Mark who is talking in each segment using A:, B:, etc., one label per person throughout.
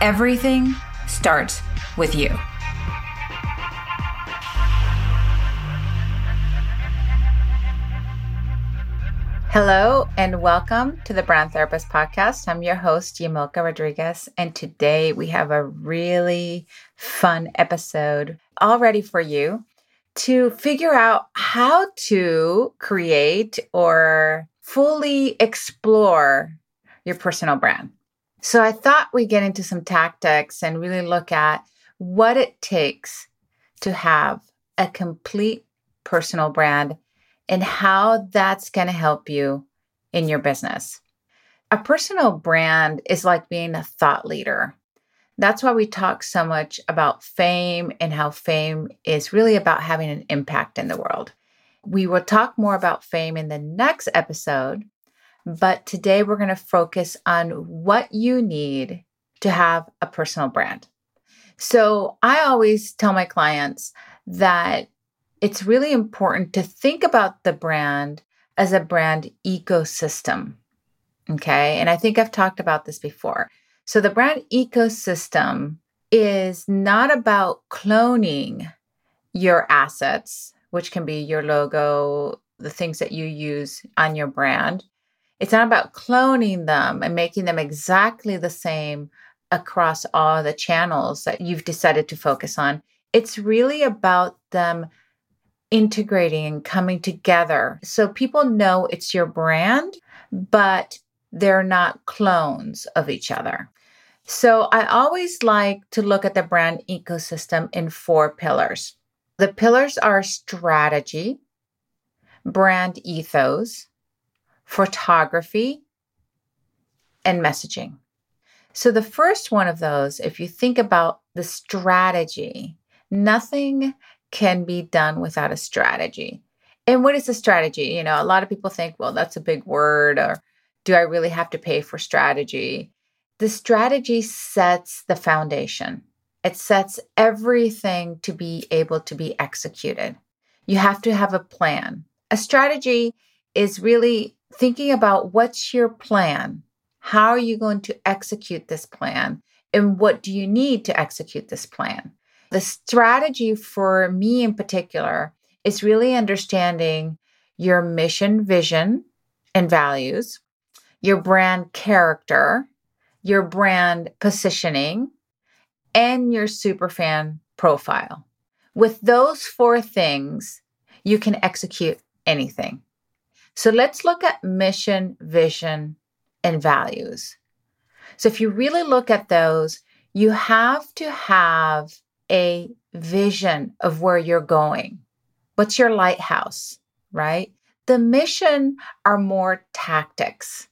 A: everything starts with you. Hello and welcome to the Brand Therapist Podcast. I'm your host, Yamilka Rodriguez, and today we have a really fun episode all ready for you to figure out how to create or fully explore your personal brand. So I thought we'd get into some tactics and really look at what it takes to have a complete personal brand and how that's going to help you in your business. A personal brand is like being a thought leader. That's why we talk so much about fame and how fame is really about having an impact in the world. We will talk more about fame in the next episode, but today we're going to focus on what you need to have a personal brand. So I always tell my clients that it's really important to think about the brand as a brand ecosystem. Okay. And I think I've talked about this before. So the brand ecosystem is not about cloning your assets, which can be your logo, the things that you use on your brand. It's not about cloning them and making them exactly the same across all the channels that you've decided to focus on. It's really about them integrating and coming together. So people know it's your brand, but they're not clones of each other. So I always like to look at the brand ecosystem in four pillars. The pillars are strategy, brand ethos, photography, and messaging. So the first one of those, if you think about the strategy, nothing can be done without a strategy. And what is a strategy? You know, a lot of people think, well, that's a big word, or do I really have to pay for strategy? The strategy sets the foundation, it sets everything to be able to be executed. You have to have a plan. A strategy is really thinking about what's your plan? How are you going to execute this plan? And what do you need to execute this plan? The strategy for me in particular is really understanding your mission, vision, and values, your brand character, your brand positioning, and your superfan profile. With those four things, you can execute anything. So let's look at mission, vision, and values. So if you really look at those, you have to have a vision of where you're going. What's your lighthouse, right? The mission are more tactics.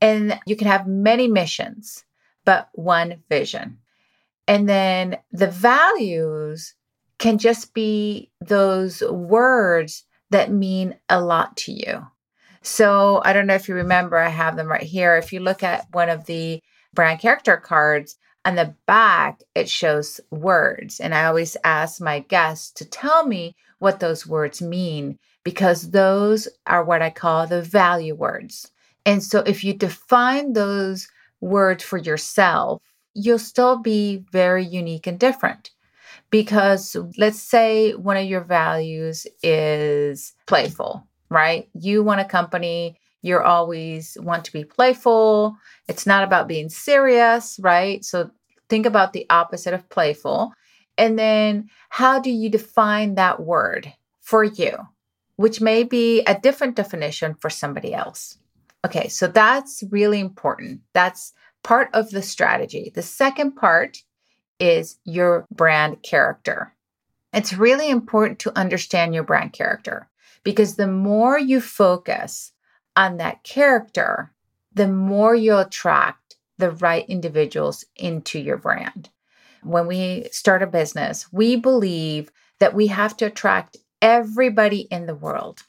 A: And you can have many missions, but one vision. And then the values can just be those words that mean a lot to you. So I don't know if you remember, I have them right here. If you look at one of the brand character cards, on the back, it shows words. And I always ask my guests to tell me what those words mean because those are what I call the value words. And so if you define those words for yourself, you'll still be very unique and different. Because let's say one of your values is playful, right? You want a company you're always want to be playful. It's not about being serious, right? So think about the opposite of playful. And then how do you define that word for you, which may be a different definition for somebody else? Okay, so that's really important. That's part of the strategy. The second part is your brand character. It's really important to understand your brand character because the more you focus on that character, the more you'll attract the right individuals into your brand. when we start a business, we believe that we have to attract everybody in the world.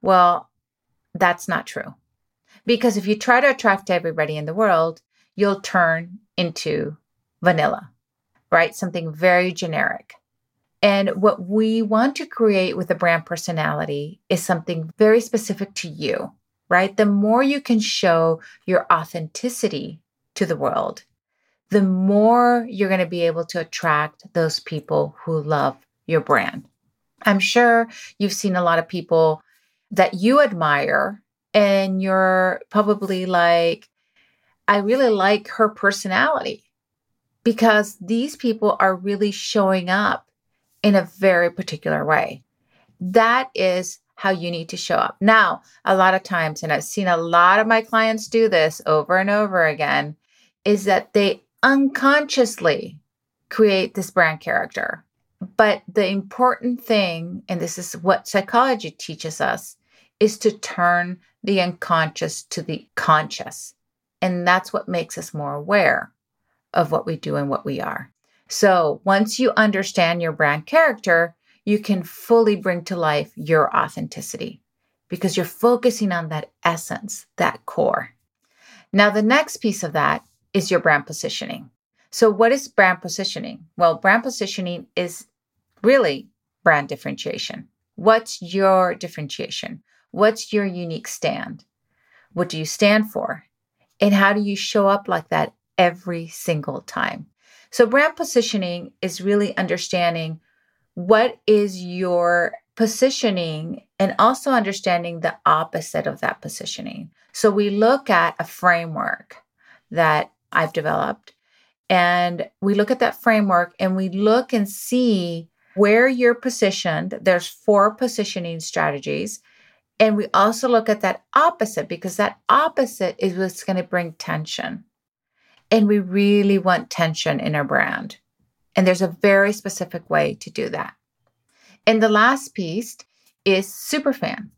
A: Well, that's not true. Because if you try to attract everybody in the world, you'll turn into vanilla, right? Something very generic. And what we want to create with a brand personality is something very specific to you, right? The more you can show your authenticity to the world, the more you're going to be able to attract those people who love your brand. I'm sure you've seen a lot of people that you admire, and you're probably like, I really like her personality because these people are really showing up in a very particular way. That is how you need to show up. Now, a lot of times, and I've seen a lot of my clients do this over and over again, is that they unconsciously create this brand character. But the important thing, and this is what psychology teaches us, is to turn the unconscious to the conscious. And that's what makes us more aware of what we do and what we are. So once you understand your brand character, you can fully bring to life your authenticity because you're focusing on that essence, that core. Now, the next piece of that is your brand positioning. So, what is brand positioning? Well, brand positioning is really brand differentiation. What's your differentiation? What's your unique stand? What do you stand for? And how do you show up like that every single time? So, brand positioning is really understanding what is your positioning and also understanding the opposite of that positioning. So, we look at a framework that I've developed and we look at that framework and we look and see where you're positioned. There's four positioning strategies. And we also look at that opposite because that opposite is what's going to bring tension. And we really want tension in our brand. And there's a very specific way to do that. And the last piece is superfan.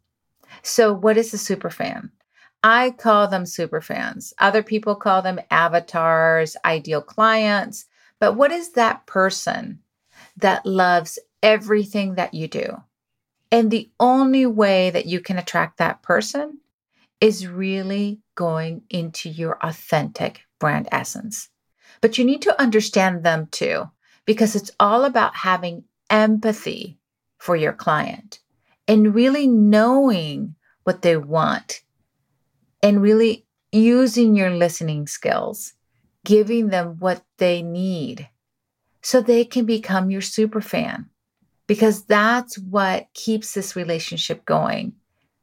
A: So, what is a superfan? I call them superfans. Other people call them avatars, ideal clients. But what is that person that loves everything that you do? And the only way that you can attract that person is really going into your authentic brand essence. But you need to understand them too, because it's all about having empathy for your client and really knowing what they want and really using your listening skills, giving them what they need so they can become your super fan because that's what keeps this relationship going.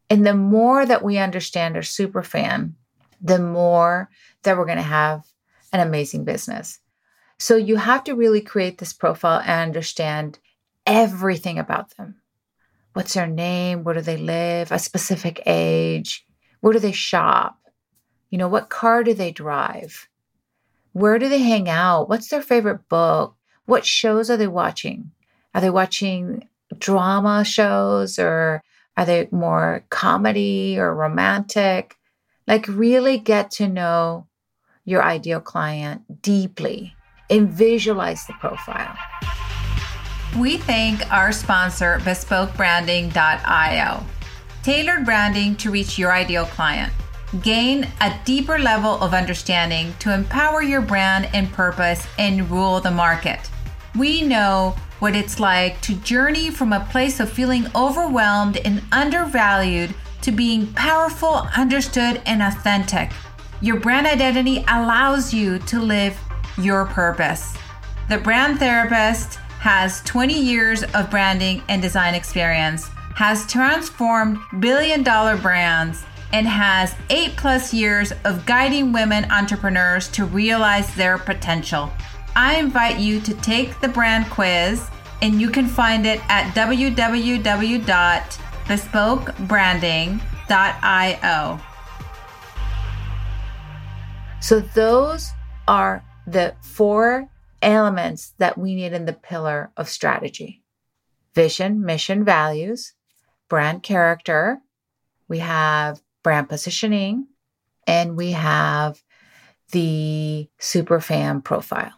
A: And the more that we understand our super fan, the more that we're going to have an amazing business. So you have to really create this profile and understand everything about them. What's their name? Where do they live? A specific age? Where do they shop? You know, what car do they drive? Where do they hang out? What's their favorite book? What shows are they watching? Are they watching drama shows or are they more comedy or romantic? Like, really get to know your ideal client deeply and visualize the profile.
B: We thank our sponsor, BespokeBranding.io. Tailored branding to reach your ideal client. Gain a deeper level of understanding to empower your brand and purpose and rule the market. We know what it's like to journey from a place of feeling overwhelmed and undervalued to being powerful, understood, and authentic. Your brand identity allows you to live your purpose. The Brand Therapist has 20 years of branding and design experience, has transformed billion dollar brands, and has eight plus years of guiding women entrepreneurs to realize their potential. I invite you to take the brand quiz, and you can find it at www.bespokebranding.io.
A: So, those are the four elements that we need in the pillar of strategy vision, mission, values, brand character. We have brand positioning, and we have the super fan profile.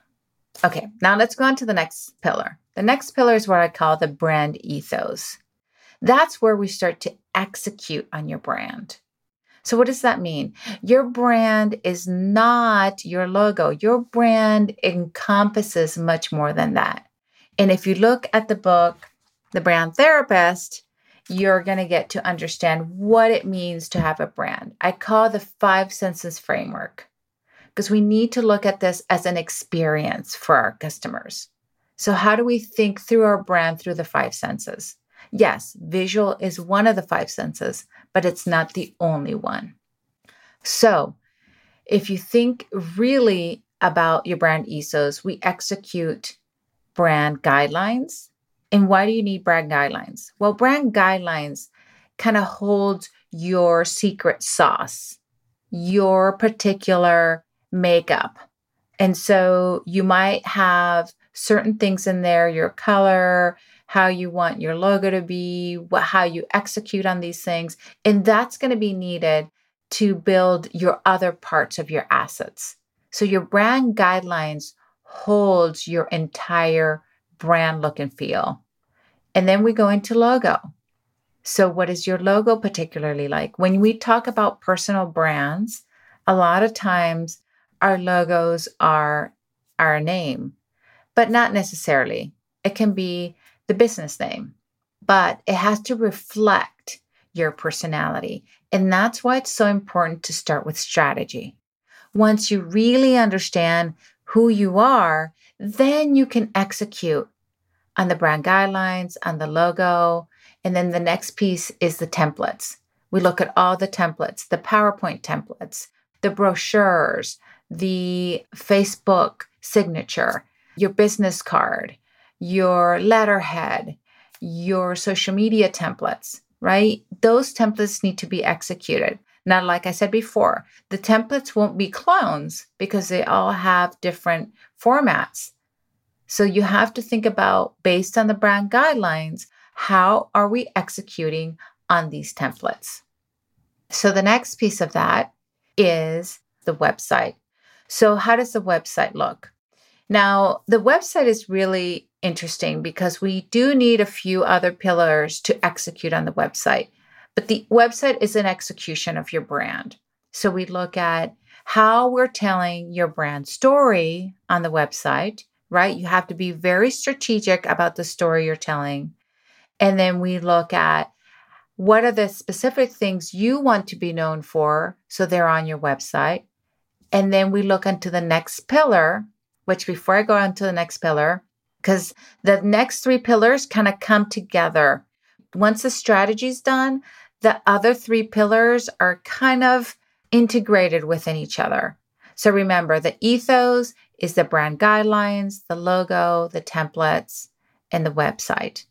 A: Okay, now let's go on to the next pillar. The next pillar is what I call the brand ethos. That's where we start to execute on your brand. So, what does that mean? Your brand is not your logo. Your brand encompasses much more than that. And if you look at the book, The Brand Therapist, you're going to get to understand what it means to have a brand. I call the five senses framework because we need to look at this as an experience for our customers. So, how do we think through our brand through the five senses? Yes, visual is one of the five senses, but it's not the only one. So, if you think really about your brand ethos, we execute brand guidelines. And why do you need brand guidelines? Well, brand guidelines kind of hold your secret sauce, your particular makeup. And so you might have certain things in there, your color, how you want your logo to be, what, how you execute on these things. And that's going to be needed to build your other parts of your assets. So your brand guidelines holds your entire brand look and feel. And then we go into logo. So what is your logo particularly like? When we talk about personal brands, a lot of times our logos are our name, but not necessarily. It can be the business name, but it has to reflect your personality. And that's why it's so important to start with strategy. Once you really understand who you are, then you can execute on the brand guidelines, on the logo. And then the next piece is the templates. We look at all the templates, the PowerPoint templates, the brochures, the Facebook signature, your business card, your letterhead, your social media templates, right? Those templates need to be executed. Now, like I said before, the templates won't be clones because they all have different formats. So you have to think about, based on the brand guidelines, how are we executing on these templates? So the next piece of that is the website. So, how does the website look? Now, the website is really interesting because we do need a few other pillars to execute on the website. But the website is an execution of your brand. So we look at how we're telling your brand story on the website, right? You have to be very strategic about the story you're telling. And then we look at what are the specific things you want to be known for so they're on your website. And then we look into the next pillar, which before I go on to the next pillar, because the next three pillars kind of come together. Once the strategy is done, the other three pillars are kind of integrated within each other. So remember, the ethos is the brand guidelines, the logo, the templates, and the website.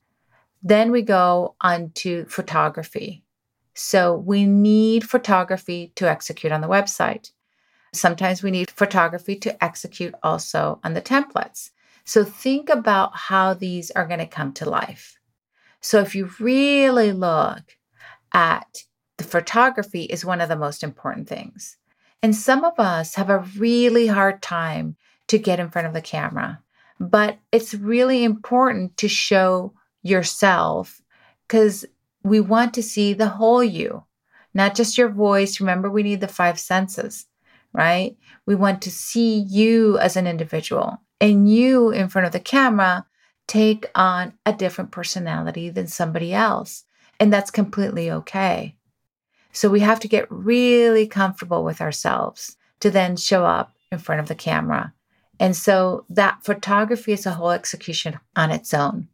A: Then we go on to photography. So we need photography to execute on the website. Sometimes we need photography to execute also on the templates. So think about how these are going to come to life. So if you really look at the photography is one of the most important things. And some of us have a really hard time to get in front of the camera, but it's really important to show yourself because we want to see the whole you, not just your voice. Remember, we need the five senses right? We want to see you as an individual and you in front of the camera take on a different personality than somebody else. And that's completely okay. So we have to get really comfortable with ourselves to then show up in front of the camera. And so that photography is a whole execution on its own.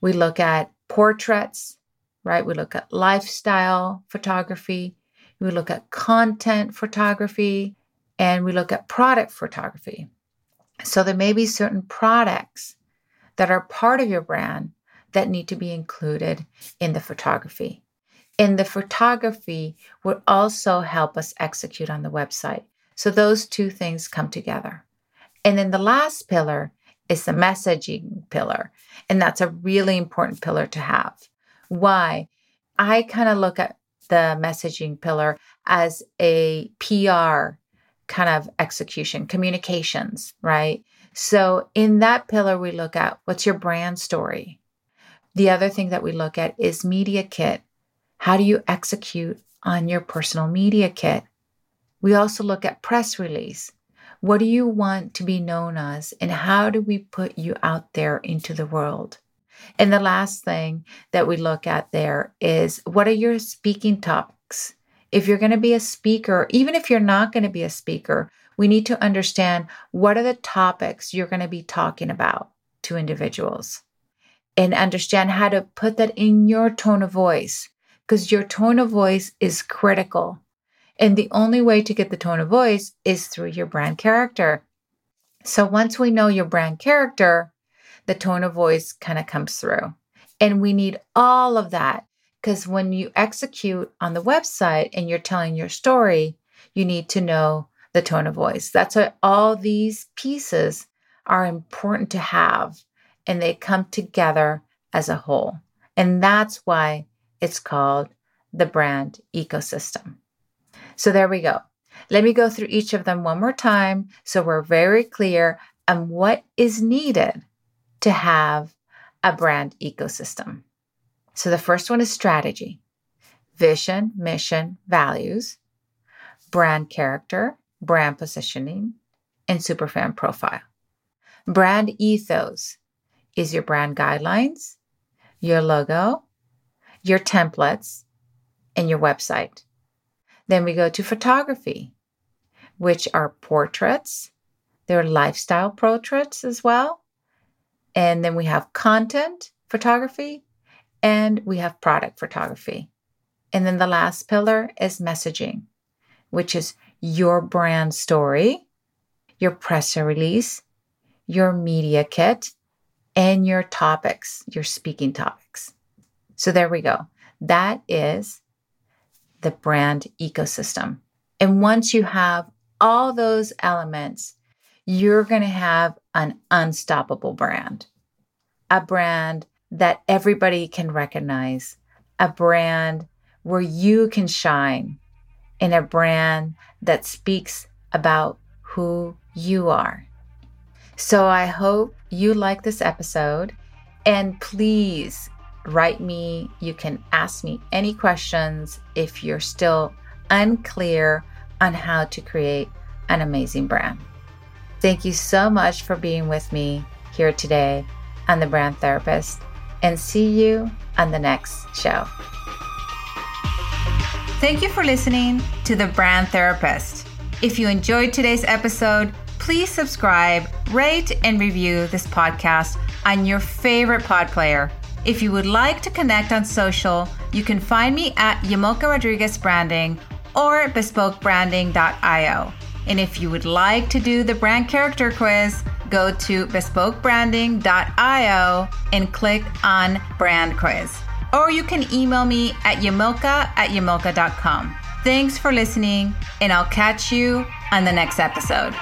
A: We look at portraits, right? We look at lifestyle photography. We look at content photography and we look at product photography. So there may be certain products that are part of your brand that need to be included in the photography. And the photography would also help us execute on the website. So those two things come together. And then the last pillar is the messaging pillar. And that's a really important pillar to have. Why? I kind of look at the messaging pillar as a PR kind of execution, communications, right? So, in that pillar, we look at what's your brand story. The other thing that we look at is media kit. How do you execute on your personal media kit? We also look at press release. What do you want to be known as, and how do we put you out there into the world? And the last thing that we look at there is what are your speaking topics? If you're going to be a speaker, even if you're not going to be a speaker, we need to understand what are the topics you're going to be talking about to individuals and understand how to put that in your tone of voice because your tone of voice is critical. And the only way to get the tone of voice is through your brand character. So once we know your brand character, the tone of voice kind of comes through. And we need all of that because when you execute on the website and you're telling your story, you need to know the tone of voice. That's why all these pieces are important to have and they come together as a whole. And that's why it's called the brand ecosystem. So there we go. Let me go through each of them one more time so we're very clear on what is needed to have a brand ecosystem. So the first one is strategy, vision, mission, values, brand character, brand positioning, and superfan profile. Brand ethos is your brand guidelines, your logo, your templates, and your website. Then we go to photography, which are portraits. There are lifestyle portraits as well. And then we have content photography and we have product photography. And then the last pillar is messaging, which is your brand story, your press release, your media kit, and your topics, your speaking topics. So there we go. That is the brand ecosystem. And once you have all those elements, you're going to have an unstoppable brand, a brand that everybody can recognize, a brand where you can shine, in a brand that speaks about who you are. So I hope you like this episode. And please write me. You can ask me any questions if you're still unclear on how to create an amazing brand. Thank you so much for being with me here today on The Brand Therapist, and see you on the next show.
B: Thank you for listening to The Brand Therapist. If you enjoyed today's episode, please subscribe, rate, and review this podcast on your favorite pod player. If you would like to connect on social, you can find me at Yamilka Rodriguez Branding or bespokebranding.io. And if you would like to do the brand character quiz, go to bespokebranding.io and click on brand quiz or you can email me at yamilka at yamilka.com. Thanks for listening, and I'll catch you on the next episode.